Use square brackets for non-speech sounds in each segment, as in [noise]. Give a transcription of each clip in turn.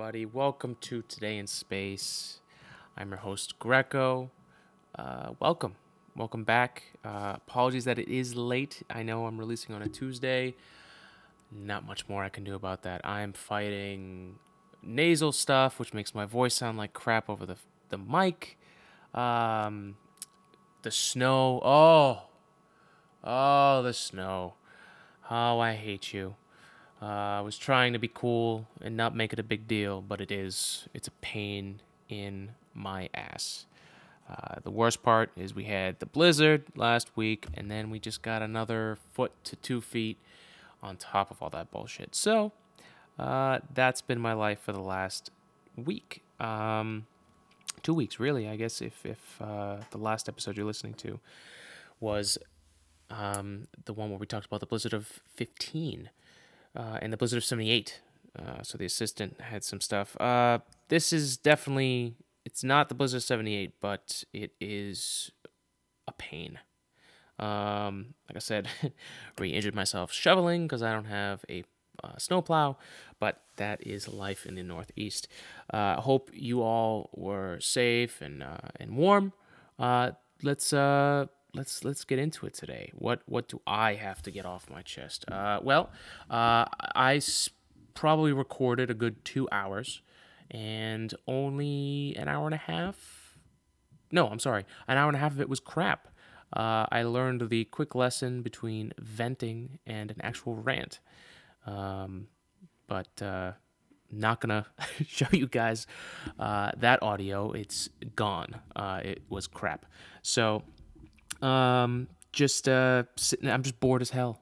everybody. Welcome to Today in Space. I'm your host, Greco. Uh, welcome. Welcome back. Uh, apologies that it is late. I know I'm releasing on a Tuesday. Not much more I can do about that. I'm fighting nasal stuff, which makes my voice sound like crap over the, the mic. Um, the snow. Oh. Oh, the snow. Oh, I hate you. Uh, I was trying to be cool and not make it a big deal, but it is. It's a pain in my ass. Uh, the worst part is we had the blizzard last week, and then we just got another foot to two feet on top of all that bullshit. So uh, that's been my life for the last week. Um, two weeks, really. I guess if if uh, the last episode you're listening to was um, the one where we talked about the blizzard of 15 uh, and the Blizzard of 78. Uh, so the assistant had some stuff. Uh, this is definitely, it's not the Blizzard of 78, but it is a pain. Um, like I said, [laughs] re injured myself shoveling because I don't have a uh, snowplow, but that is life in the Northeast. I uh, hope you all were safe and uh, and warm. Uh, let's uh, let's let's get into it today. What what do I have to get off my chest? Uh, well, uh, I s- probably recorded a good two hours, and only an hour and a half. No, I'm sorry, an hour and a half of it was crap. Uh, I learned the quick lesson between venting and an actual rant, um, but uh, not gonna [laughs] show you guys uh, that audio. It's gone. Uh, it was crap. So um, just uh, sitting. I'm just bored as hell.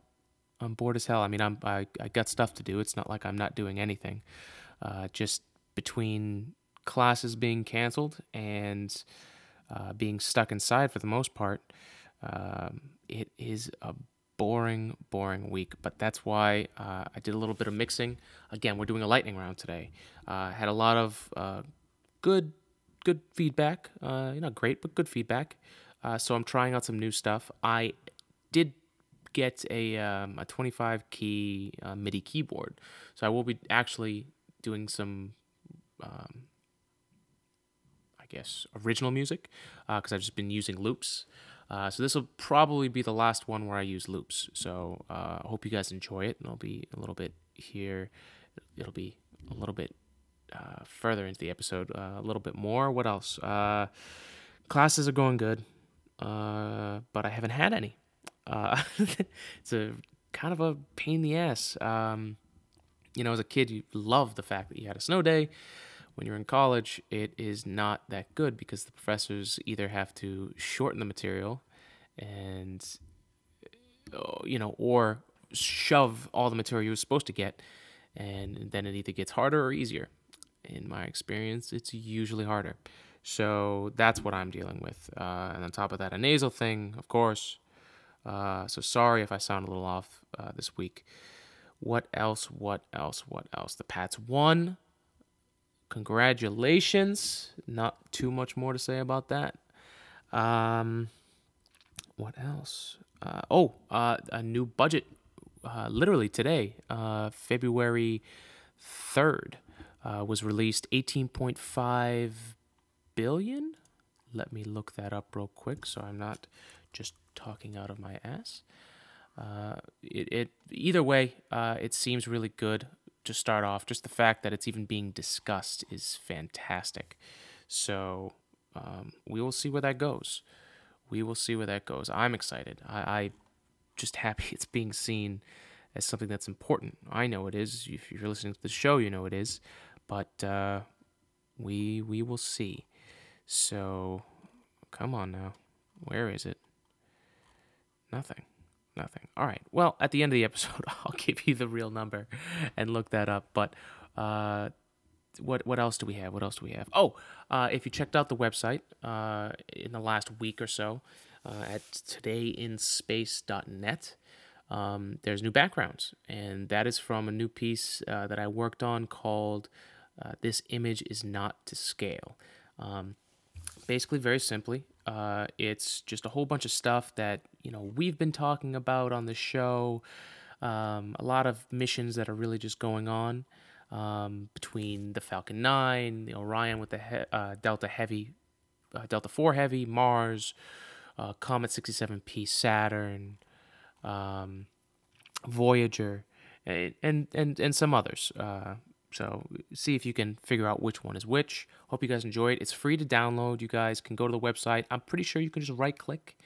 I'm bored as hell. I mean, I'm I, I got stuff to do. It's not like I'm not doing anything. Uh, just between classes being canceled and uh, being stuck inside for the most part, um, it is a boring, boring week. But that's why uh, I did a little bit of mixing. Again, we're doing a lightning round today. Uh, had a lot of uh, good, good feedback. Uh, you know, great, but good feedback. Uh, so I'm trying out some new stuff. I did get a um, a 25 key uh, MIDI keyboard, so I will be actually doing some, um, I guess, original music because uh, I've just been using loops. Uh, so this will probably be the last one where I use loops. So uh, I hope you guys enjoy it, and I'll be a little bit here. It'll be a little bit uh, further into the episode, a little bit more. What else? classes are going good uh, but I haven't had any. Uh, [laughs] it's a kind of a pain in the ass. Um, you know, as a kid, you love the fact that you had a snow day. When you're in college, it is not that good because the professors either have to shorten the material and, uh, you know, or shove all the material you're supposed to get, and then it either gets harder or easier. In my experience, it's usually harder. So that's what I'm dealing with. Uh, and on top of that, a nasal thing, of course. Uh, so sorry if I sound a little off uh, this week. What else? What else? What else? The Pats won. Congratulations. Not too much more to say about that. Um, what else? Uh, oh, uh, a new budget. Uh, literally today, February 3rd, was released 18.5 billion. Let me look that up real quick so I'm not just talking out of my ass. Uh, it, it either way, uh, it seems really good to start off. Just the fact that it's even being discussed is fantastic. So um, we will see where that goes. We will see where that goes. I'm excited. I, I just [laughs] happy it's being seen as something that's important. I know it is. If you're listening to the show, you know it is. But uh, we we will see. So, come on now. Where is it? Nothing. Nothing. All right. Well, at the end of the episode, [laughs] I'll give you the real number and look that up. But uh, what what else do we have? What else do we have? Oh, uh, if you checked out the website uh, in the last week or so uh, at todayinspace.net, um, there's new backgrounds, and that is from a new piece uh, that I worked on called uh, "This Image Is Not to Scale." Um, basically, very simply, uh, it's just a whole bunch of stuff that you know we've been talking about on the show. Um, a lot of missions that are really just going on. um, between the Falcon 9, the Orion with the he- uh, Delta Heavy, uh, Delta 4 Heavy, Mars, uh, Comet 67P, Saturn, um, Voyager, and, and, and, and some others. So see if you can figure out which one is which. Hope you guys enjoy it. It's free to download. You guys can go to the website. I'm pretty sure you can just right click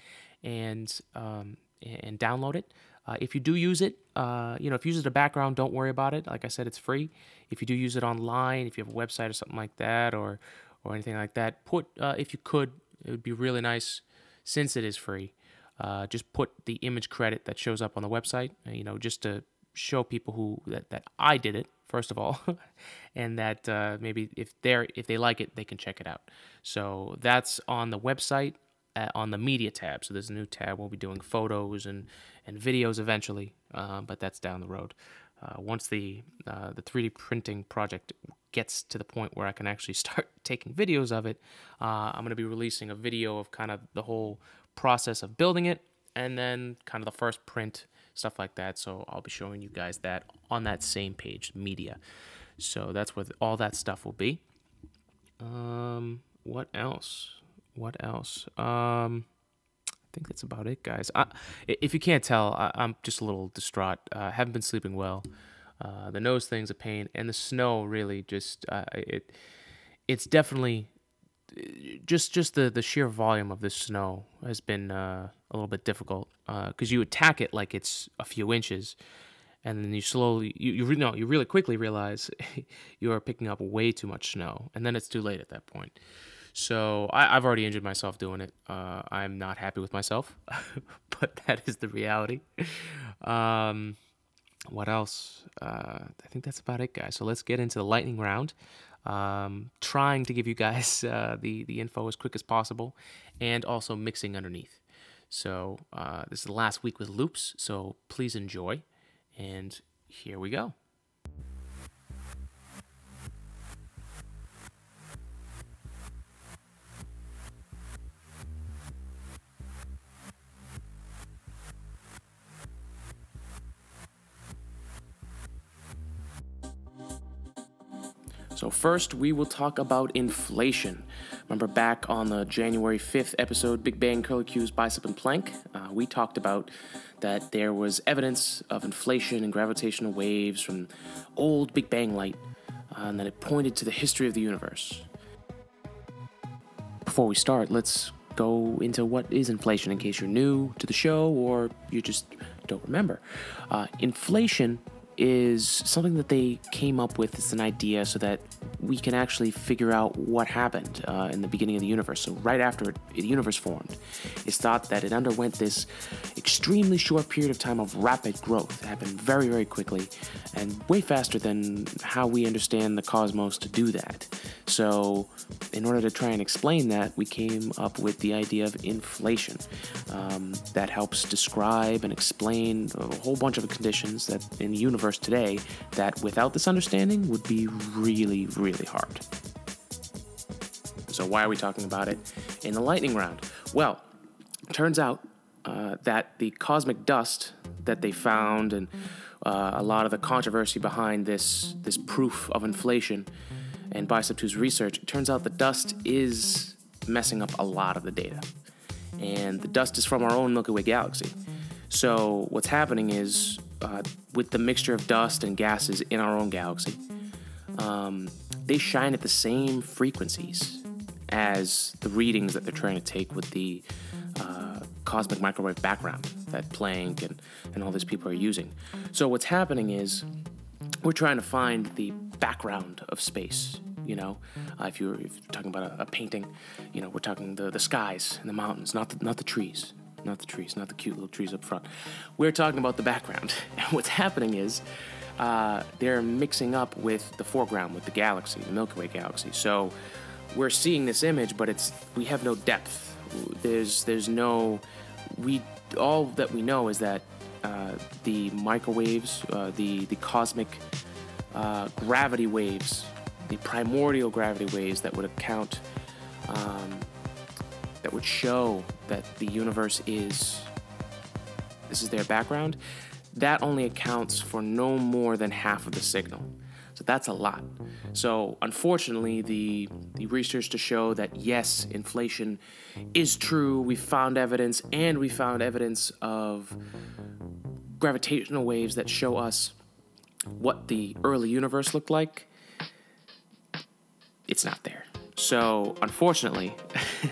and um, and download it. Uh, if you do use it, uh, you know, if you use it as a background, don't worry about it. Like I said, it's free. If you do use it online, if you have a website or something like that, or or anything like that, put uh, if you could, it would be really nice since it is free. Uh, just put the image credit that shows up on the website. uh, You know, just to show people who that, that I did it first of all, [laughs] and that uh, maybe if they're if they like it, they can check it out. So that's on the website uh, on the media tab. So there's a new tab. We'll be doing photos and and videos eventually, uh, but that's down the road. Uh, once the uh, the 3D printing project gets to the point where I can actually [laughs] start taking videos of it, uh, I'm going to be releasing a video of kind of the whole process of building it, and then kind of the first print stuff like that. So I'll be showing you guys that on that same page, media. So that's what all that stuff will be. Um, what else? What else? Um, I think that's about it, guys. I, if you can't tell, I, I'm just a little distraught. Uh, haven't been sleeping well. Uh, the nose thing's a pain, and the snow really just uh, it. It's definitely just just the the sheer volume of this snow has been uh, a little bit difficult because you attack it like it's a few inches, and then you slowly you you no you really quickly realize [laughs] you are picking up way too much snow, and then it's too late at that point. So I, I've already injured myself doing it. Uh, I'm not happy with myself, [laughs] but that is the reality. Um, what else? Uh, I think that's about it, guys. So let's get into the lightning round. Um, trying to give you guys [laughs] uh, the the info as quick as possible, and also mixing underneath. So uh, this is the last week with loops. So please enjoy, and here we go. So, first, we will talk about inflation. Remember back on the January 5th episode, Big Bang Curlicue's Bicep and Planck? Uh, we talked about that there was evidence of inflation and gravitational waves from old Big Bang light, uh, and that it pointed to the history of the universe. Before we start, let's go into what is inflation in case you're new to the show or you just don't remember. Uh, inflation is something that they came up with as an idea so that we can actually figure out what happened uh, in the beginning of the universe. So, right after it, the universe formed, it's thought that it underwent this extremely short period of time of rapid growth. It happened very, very quickly and way faster than how we understand the cosmos to do that. So, in order to try and explain that, we came up with the idea of inflation. Um, that helps describe and explain a whole bunch of conditions that in the universe today that without this understanding would be really, really hard. So, why are we talking about it in the lightning round? Well, turns out uh, that the cosmic dust that they found and uh, a lot of the controversy behind this this proof of inflation and Bicep 2's research, turns out the dust is messing up a lot of the data. And the dust is from our own Milky Way galaxy. So, what's happening is uh, with the mixture of dust and gases in our own galaxy, um, they shine at the same frequencies as the readings that they're trying to take with the uh, cosmic microwave background that Planck and, and all these people are using. So, what's happening is we're trying to find the background of space. You know, uh, if, you're, if you're talking about a, a, painting, you know, we're talking the, the skies and the mountains, not the, not the trees, not the trees, not the cute little trees up front. We're talking about the background. [laughs] And what's happening is uh, they're mixing up with the foreground, with the galaxy, the Milky Way galaxy. So we're seeing this image, but it's we have no depth. There's there's no we all that we know is that uh, the microwaves, uh, the the cosmic uh, gravity waves, the primordial gravity waves that would account, um, that would show that the universe is. This is their background. That only accounts for no more than half of the signal. So that's a lot. So unfortunately, the the research to show that yes, inflation is true. We found evidence, and we found evidence of gravitational waves that show us what the early universe looked like. It's not there. So unfortunately,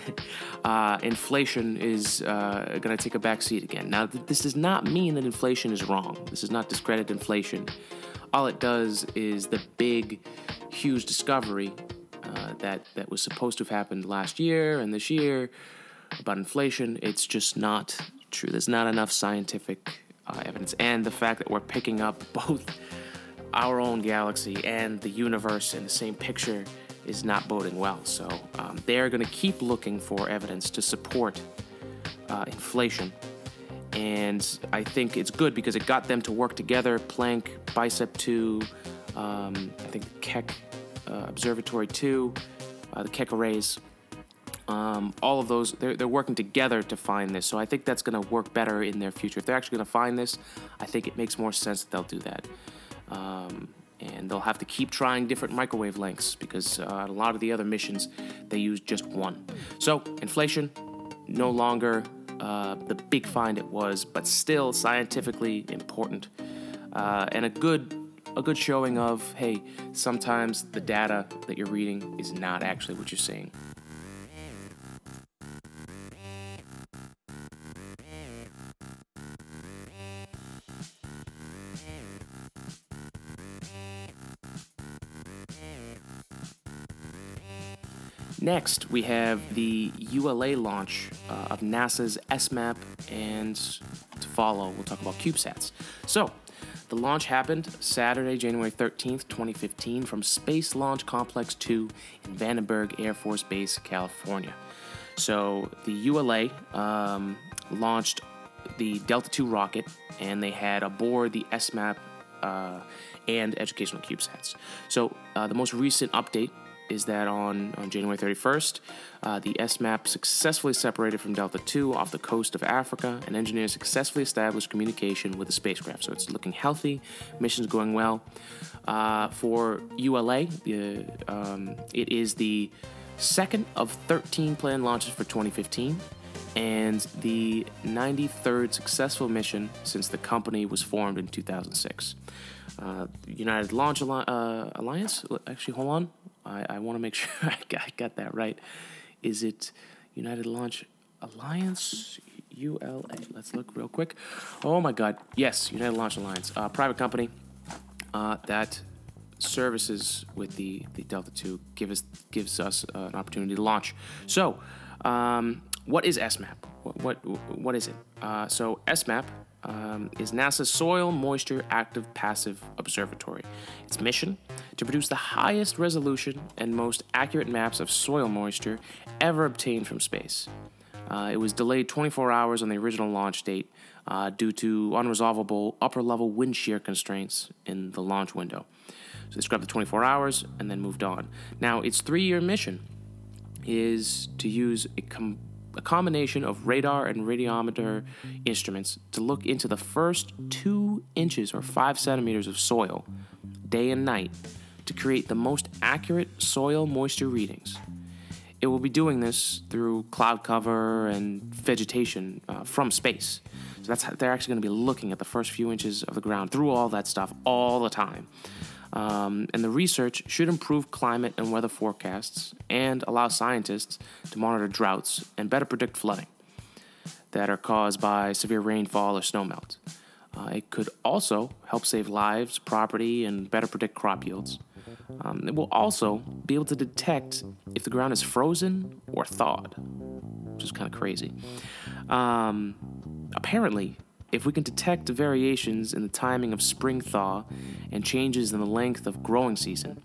[laughs] uh, inflation is uh, going to take a back seat again. Now, th- this does not mean that inflation is wrong. This is not discredit inflation. All it does is the big, huge discovery uh, that that was supposed to have happened last year and this year about inflation. It's just not true. There's not enough scientific uh, evidence, and the fact that we're picking up [laughs] both our own galaxy and the universe in the same picture is not boding well. So um, they're going to keep looking for evidence to support uh, inflation. And I think it's good because it got them to work together. Planck, Bicep 2, um, I think Keck uh, Observatory 2, uh, the Keck arrays. Um, all of those, they're, they're working together to find this. So I think that's going to work better in their future. If they're actually going to find this, I think it makes more sense that they'll do that. Um, and they'll have to keep trying different microwave lengths because uh, a lot of the other missions they use just one. So inflation no longer uh, the big find it was, but still scientifically important uh, and a good a good showing of hey sometimes the data that you're reading is not actually what you're seeing. Next, we have the ULA launch uh, of NASA's SMAP, and to follow, we'll talk about CubeSats. So, the launch happened Saturday, January 13th, 2015, from Space Launch Complex 2 in Vandenberg Air Force Base, California. So, the ULA um, launched the Delta II rocket, and they had aboard the SMAP uh, and educational CubeSats. So, uh, the most recent update is that on, on January 31st, uh, the SMAP successfully separated from Delta 2 off the coast of Africa, and engineers successfully established communication with the spacecraft. So it's looking healthy, mission's going well. Uh, for ULA, the, um, it is the second of 13 planned launches for 2015 and the 93rd successful mission since the company was formed in 2006. Uh, United Launch uh, Alliance, actually, hold on. I, I want to make [laughs] sure I got, I got that right. Is it United Launch Alliance? ULA. Let's look real quick. Oh my God. Yes, United Launch Alliance, uh, private company uh, that services with the, the Delta 2 give us, gives us uh, an opportunity to launch. So, um, what is SMAP? What, what, what is it? Uh, so, SMAP um, is NASA's Soil Moisture Active Passive Observatory. Its mission to produce the highest resolution and most accurate maps of soil moisture ever obtained from space. Uh, it was delayed 24 hours on the original launch date uh, due to unresolvable upper level wind shear constraints in the launch window. So they scrubbed the 24 hours and then moved on. Now, its three year mission is to use a a combination of radar and radiometer instruments to look into the first two inches or five centimeters of soil, day and night, to create the most accurate soil moisture readings. It will be doing this through cloud cover and vegetation uh, from space. So that's how they're actually going to be looking at the first few inches of the ground through all that stuff all the time. Um, and the research should improve climate and weather forecasts and allow scientists to monitor droughts and better predict flooding that are caused by severe rainfall or snowmelt. Uh, it could also help save lives, property, and better predict crop yields. Um, it will also be able to detect if the ground is frozen or thawed, which is kind of crazy. Um, apparently, if we can detect variations in the timing of spring thaw and changes in the length of growing season,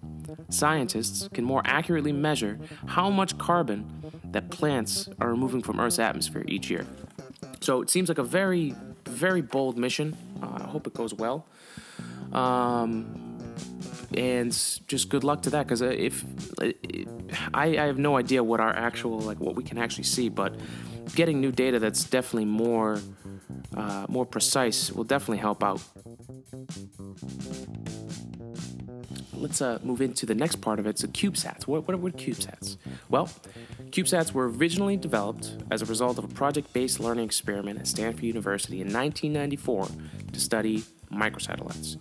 scientists can more accurately measure how much carbon that plants are removing from Earth's atmosphere each year. So it seems like a very, very bold mission. Uh, I hope it goes well. Um, and just good luck to that because if I, I have no idea what our actual like what we can actually see but getting new data that's definitely more uh, more precise will definitely help out. let's uh, move into the next part of it. So CubeSats. What, what are CubeSats? Well, CubeSats were originally developed as a result of a project-based learning experiment at Stanford University in 1994 to study microsatellites.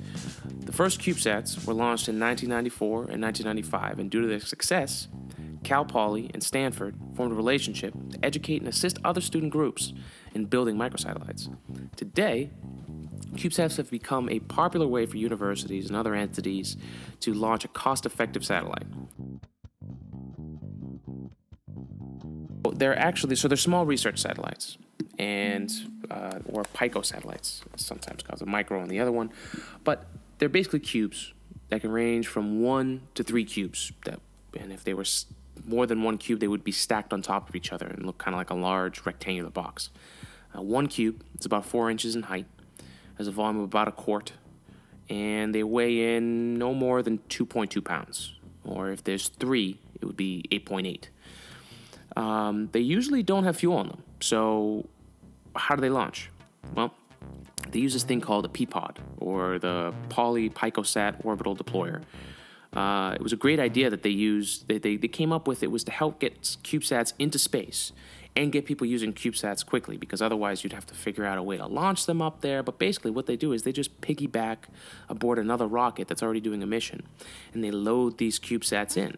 The first CubeSats were launched in 1994 and 1995, and due to their success, Cal Poly and Stanford formed a relationship to educate and assist other student groups in building microsatellites. Today, CubeSats have become a popular way for universities and other entities to launch a cost effective satellite. They're actually, so they're small research satellites, and uh, or pico satellites, sometimes called a micro on the other one, but they're basically cubes that can range from one to three cubes. That, and if they were more than one cube, they would be stacked on top of each other and look kind of like a large rectangular box. Uh, one cube is about four inches in height, has a volume of about a quart, and they weigh in no more than 2.2 pounds. Or if there's three, it would be 8.8. Um, they usually don't have fuel on them. So, how do they launch? Well, they use this thing called a P-pod, or the Poly Picosat Orbital Deployer. Uh, it was a great idea that they used. They, they, they came up with it was to help get CubeSats into space and get people using CubeSats quickly because otherwise you'd have to figure out a way to launch them up there. But basically, what they do is they just piggyback aboard another rocket that's already doing a mission, and they load these CubeSats in.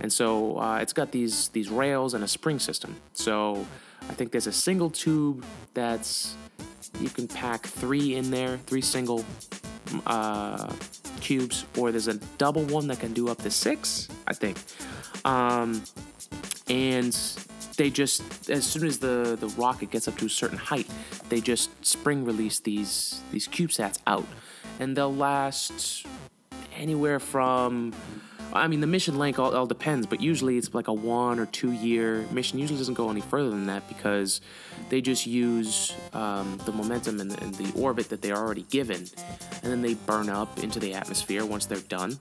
And so uh, it's got these these rails and a spring system. So I think there's a single tube that's you can pack three in there, three single uh, cubes, or there's a double one that can do up to six, I think. Um, and they just as soon as the the rocket gets up to a certain height, they just spring release these these CubeSats out, and they'll last anywhere from I mean, the mission length all, all, depends, but usually it's like a one or two year mission. Usually doesn't go any further than that because they just use um, the momentum and the, and the, orbit that they're already given, and then they burn up into the atmosphere once they're done,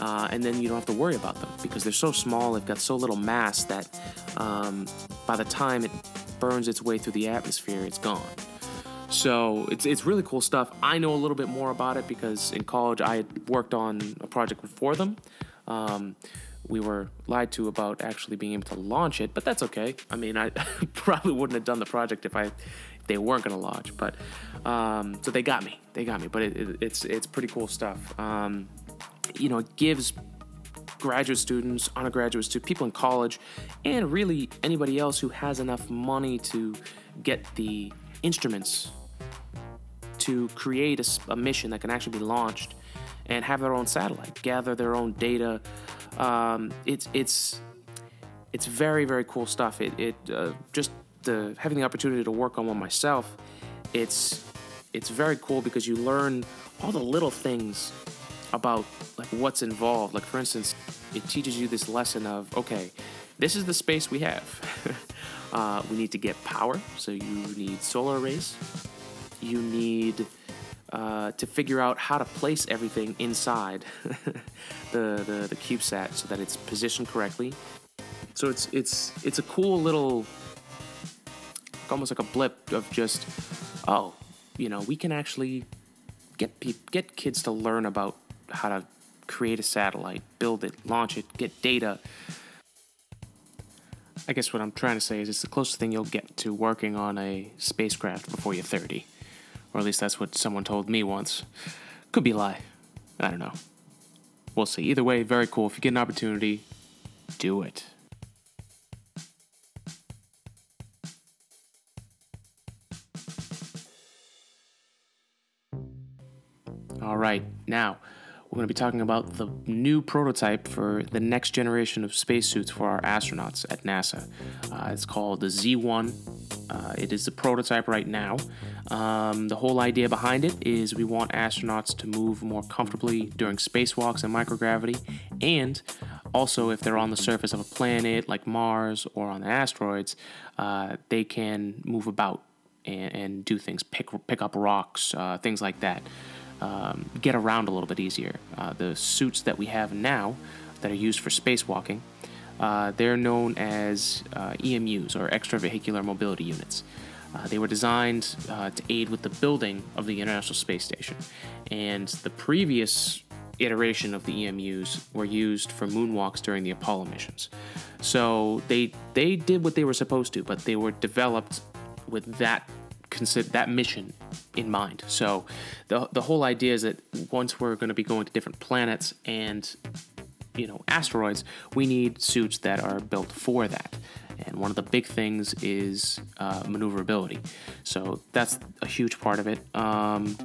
uh, and then you don't have to worry about them because they're so small. They've got so little mass that um, by the time it burns its way through the atmosphere, it's gone. So it's it's really cool stuff. I know a little bit more about it because in college I worked on a project for them. Um, we were lied to about actually being able to launch it, but that's okay. I mean, I [laughs] probably wouldn't have done the project if I they weren't going to launch. But um, so they got me, they got me. But it, it, it's it's pretty cool stuff. Um, you know, it gives graduate students, undergraduate students, people in college, and really anybody else who has enough money to get the instruments to create a, a mission that can actually be launched and have their own satellite, gather their own data. Um, it's it's it's very very cool stuff. It it uh, just the having the opportunity to work on one myself. It's it's very cool because you learn all the little things about like what's involved. Like for instance, it teaches you this lesson of okay, this is the space we have. [laughs] uh, we need to get power, so you need solar arrays. You need uh, to figure out how to place everything inside [laughs] the, the the CubeSat so that it's positioned correctly. So it's it's it's a cool little, almost like a blip of just, oh, you know, we can actually get pe- get kids to learn about how to create a satellite, build it, launch it, get data. I guess what I'm trying to say is it's the closest thing you'll get to working on a spacecraft before you're 30. Or at least that's what someone told me once. Could be a lie. I don't know. We'll see. Either way, very cool. If you get an opportunity, do it. All right, now we're going to be talking about the new prototype for the next generation of spacesuits for our astronauts at NASA. Uh, it's called the Z1. Uh, it is the prototype right now. Um, the whole idea behind it is we want astronauts to move more comfortably during spacewalks in microgravity, and also if they're on the surface of a planet like Mars or on the asteroids, uh, they can move about and, and, do things, pick pick up rocks, uh, things like that um, get around a little bit easier. Uh, the suits that we have now that are used for spacewalking, uh, they're known as uh, EMUs or extravehicular mobility units. Uh, they were designed uh, to aid with the building of the International Space Station, and the previous iteration of the EMUs were used for moonwalks during the Apollo missions. So they they did what they were supposed to, but they were developed with that consider that mission in mind. So the the whole idea is that once we're going to be going to different planets and you know asteroids, we need suits that are built for that. And one of the big things is uh, maneuverability. So that's a huge part of it. Um,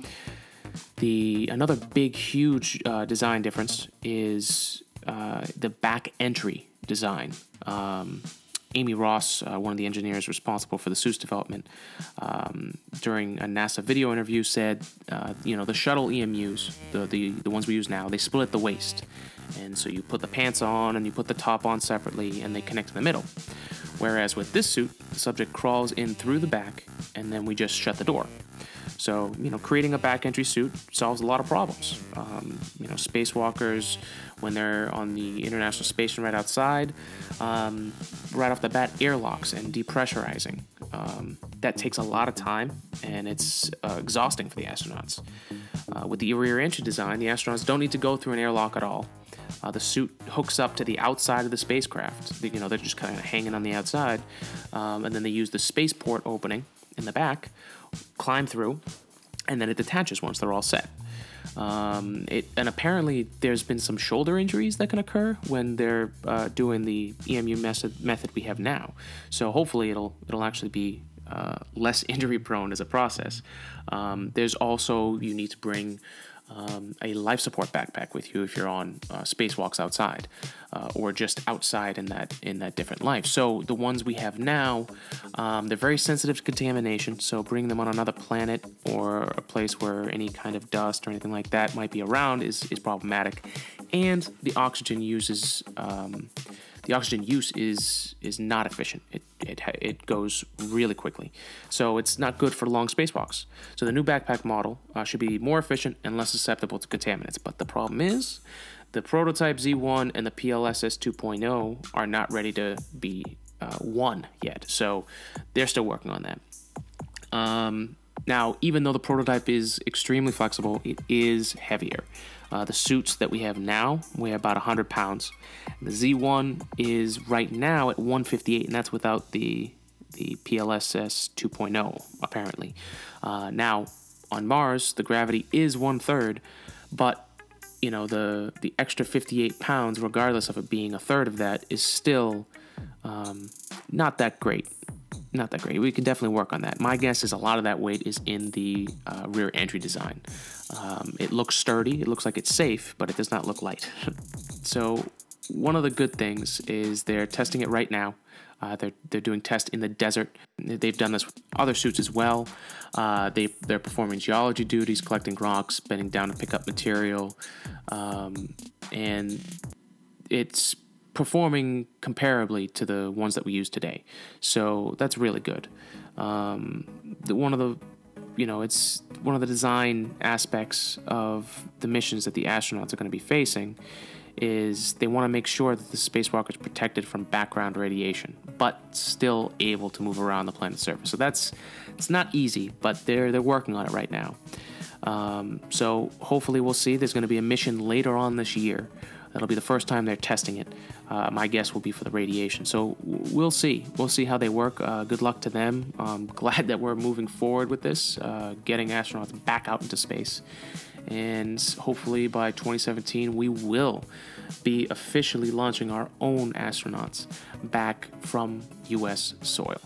the another big, huge uh, design difference is uh, the back entry design. Um, Amy Ross, uh, one of the engineers responsible for the suit's development, um, during a NASA video interview said, uh, you know, the shuttle EMUs, the, the, the ones we use now, they split the waist. And so you put the pants on and you put the top on separately and they connect in the middle. Whereas with this suit, the subject crawls in through the back and then we just shut the door. So, you know, creating a back entry suit solves a lot of problems. Um, you know, spacewalkers, when they're on the International Space Station right outside, um, right off the bat, airlocks and depressurizing. Um, that takes a lot of time and it's uh, exhausting for the astronauts. Uh, with the rear entry design, the astronauts don't need to go through an airlock at all. Uh, the suit hooks up to the outside of the spacecraft. You know, they're just kind of hanging on the outside. Um, and then they use the spaceport opening in the back climb through, and then it detaches once they're all set. Um, it, and apparently, there's been some shoulder injuries that can occur when they're uh, doing the EMU method, method we have now. So hopefully, it'll it'll actually be uh, less [laughs] injury prone as a process. Um, there's also you need to bring um, a life support backpack with you if you're on uh, spacewalks outside uh, or just outside in that in that different life. So the ones we have now, um, they're very sensitive to contamination. So bringing them on another planet or a place where any kind of dust or anything like that might be around is is problematic, and the oxygen uses. Um, the oxygen use is is not efficient. It, it, it goes really quickly. So it's not good for long spacewalks. So the new backpack model uh, should be more efficient and less susceptible to contaminants. But the problem is the prototype Z1 and the PLSS 2.0 are not ready to be uh, one yet. So they're still working on that. Um, now, even though the prototype is extremely flexible, it is heavier. Uh, the suits that we have now weigh about 100 pounds. The Z1 is right now at 158, and that's without the the PLSS 2.0 apparently. Uh, now on Mars, the gravity is one third, but you know the the extra 58 pounds, regardless of it being a third of that, is still um, not that great not that great. We can definitely work on that. My guess is a lot of that weight is in the uh, rear entry design. Um, it looks sturdy, it looks like it's safe, but it does not look light. [laughs] so, one of the good things is they're testing it right now. Uh, they're, they're doing tests in the desert. They've done this with other suits as well. Uh, they, they're performing geology duties, collecting rocks, bending down to pick up material. Um, and it's performing comparably to the ones that we use today. So that's really good. Um, the, one of the, you know, it's one of the design aspects of the missions that the astronauts are going to be facing is they want to make sure that the spacewalker is protected from background radiation, but still able to move around the planet's surface. So that's it's not easy, but they're they're working on it right now. Um, so hopefully we'll see. There's going to be a mission later on this year That'll be the first time they're testing it. Uh, my guess will be for the radiation. So we'll see. We'll see how they work. Uh, good luck to them. I'm [laughs] glad that we're moving forward with this, uh, getting astronauts back out into space. And hopefully by 2017, we will be officially launching our own astronauts back from U.S. soil.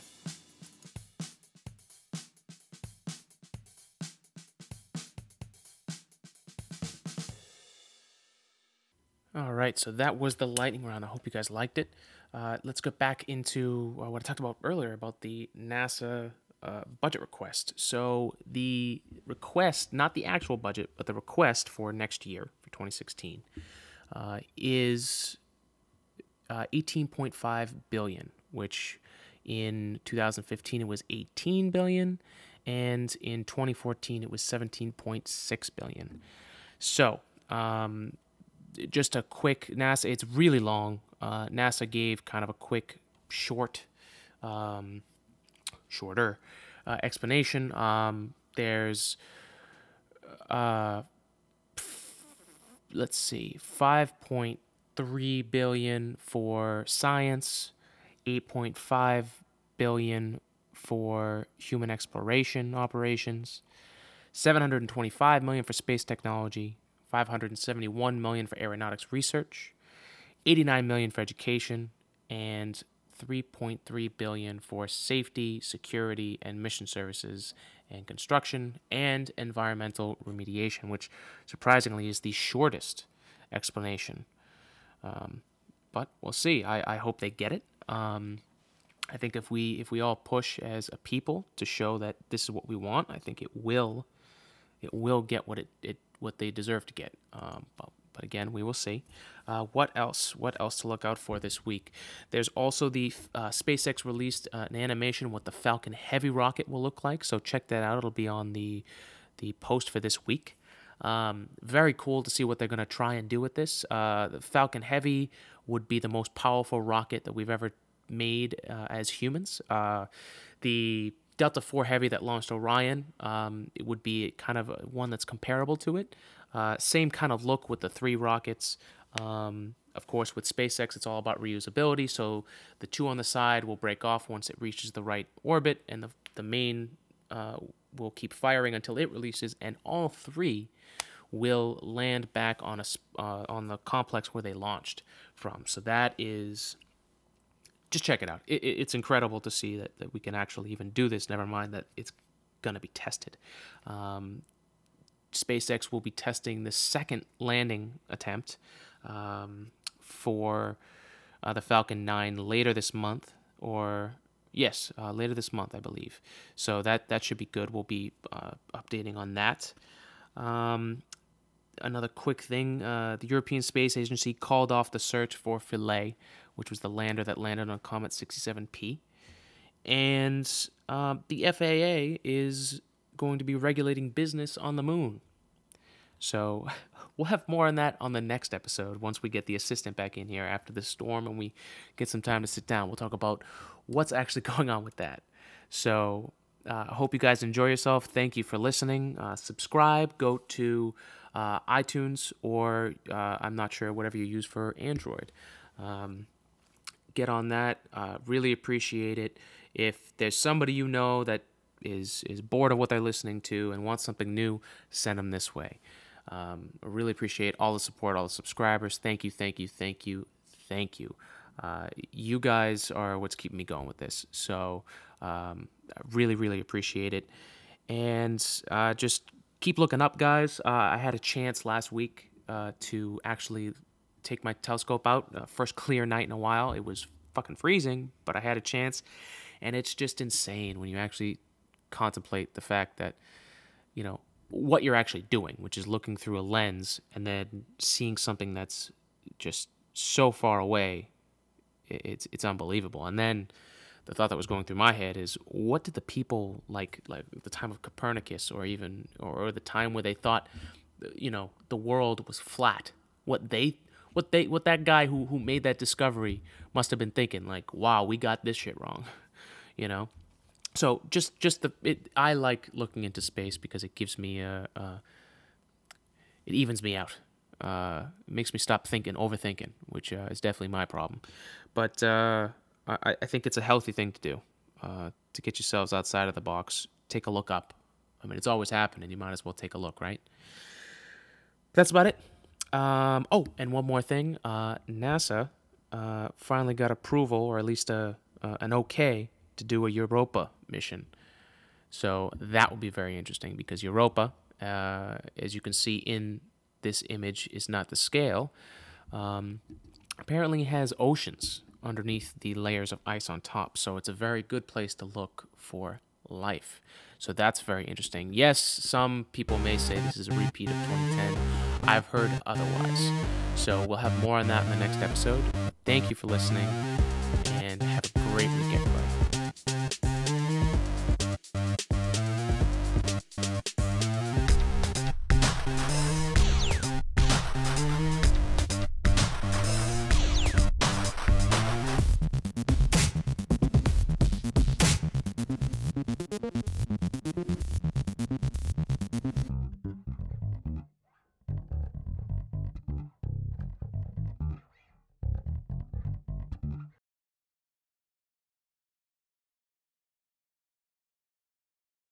All right, so that was the lightning round. I hope you guys liked it. Uh, let's get back into uh, what I talked about earlier about the NASA uh, budget request. So the request, not the actual budget, but the request for next year for 2016 uh, is uh, 18.5 billion, which in 2015 it was 18 billion, and in 2014 it was 17.6 billion. So um, just a quick NASA. It's really long. Uh, NASA gave kind of a quick, short, um, shorter uh, explanation. Um, there's uh, let's see, 5.3 billion for science, 8.5 billion for human exploration operations, 725 million for space technology, 571 million for aeronautics research, 89 million for education, and 3.3 billion for safety, security, and mission services and construction and environmental remediation, which surprisingly is the shortest explanation. Um, but we'll see. I, I hope they get it. Um, I think if we if we all push as a people to show that this is what we want, I think it will it will get what it, it what they deserve to get. Um, but, but again, we will see. Uh, what else? What else to look out for this week? There's also the uh, SpaceX released uh, an animation what the Falcon Heavy rocket will look like. So check that out. It'll be on the the post for this week. Um, very cool to see what they're going to try and do with this. Uh, the Falcon Heavy would be the most powerful rocket that we've ever made uh, as humans. Uh, the Delta IV Heavy that launched Orion um, it would be kind of one that's comparable to it. Uh, same kind of look with the three rockets. Um, of course, with SpaceX, it's all about reusability. So the two on the side will break off once it reaches the right orbit, and the, the main uh, will keep firing until it releases, and all three will land back on a uh, on the complex where they launched from. So that is just check it out. It, it, it's incredible to see that, that we can actually even do this. Never mind that it's going to be tested. Um, SpaceX will be testing the second landing attempt um, for uh, the Falcon 9 later this month, or yes, uh, later this month, I believe. So that that should be good. We'll be uh, updating on that. Um, another quick thing: uh, the European Space Agency called off the search for Philae, which was the lander that landed on Comet 67P, and uh, the FAA is going to be regulating business on the moon. So [laughs] we'll have more on that on the next episode once we get the assistant back in here after the storm and we get some time to sit down. We'll talk about what's actually [laughs] going on with that. So uh, I uh, hope you guys enjoy yourself. Thank you for listening. Uh, subscribe, go to uh, iTunes or uh, I'm not sure, whatever you use for Android. Um, get on that. Uh, really appreciate it. If there's somebody you know that is is bored of what they're listening to and wants something new, send them this way. Um, I really appreciate all the support, all the subscribers. Thank you, thank you, thank you, thank you. Uh, you guys are what's keeping me going with this. So, um, I really, really appreciate it. And uh, just keep looking up, guys. Uh, I had a chance last week uh, to actually take my telescope out. Uh, first clear night in a while. It was fucking freezing, but I had a chance. And it's just insane when you actually contemplate the fact that, you know, what you're actually doing, which is looking through a lens and then seeing something that's just so far away. It's it's unbelievable. And then the thought that was going through my head is, what did the people like like the time of Copernicus, or even or, the time where they thought, you know, the world was flat? What they what they what that guy who who made that discovery must have been thinking, like, wow, we got this shit wrong, [laughs] you know so just just the it, I like looking into space because it gives me a, a it evens me out. Uh, it makes me stop thinking, overthinking, which uh, is definitely my problem. But uh, I, I think it's a healthy thing to do uh, to get yourselves outside of the box. Take a look up. I mean, it's always happening. You might as well take a look, right? That's about it. Um, oh, and one more thing. Uh, NASA uh, finally got approval, or at least a, an okay, to do a Europa mission. So that will be very interesting because Europa, uh, as you can see in this image, is not the scale. Um, apparently has oceans underneath the layers of ice on top. So it's a very good place to look for life. So that's very interesting. Yes, some people may say this is a repeat of 2010. I've heard otherwise. So we'll have more on that in the next episode. Thank you for listening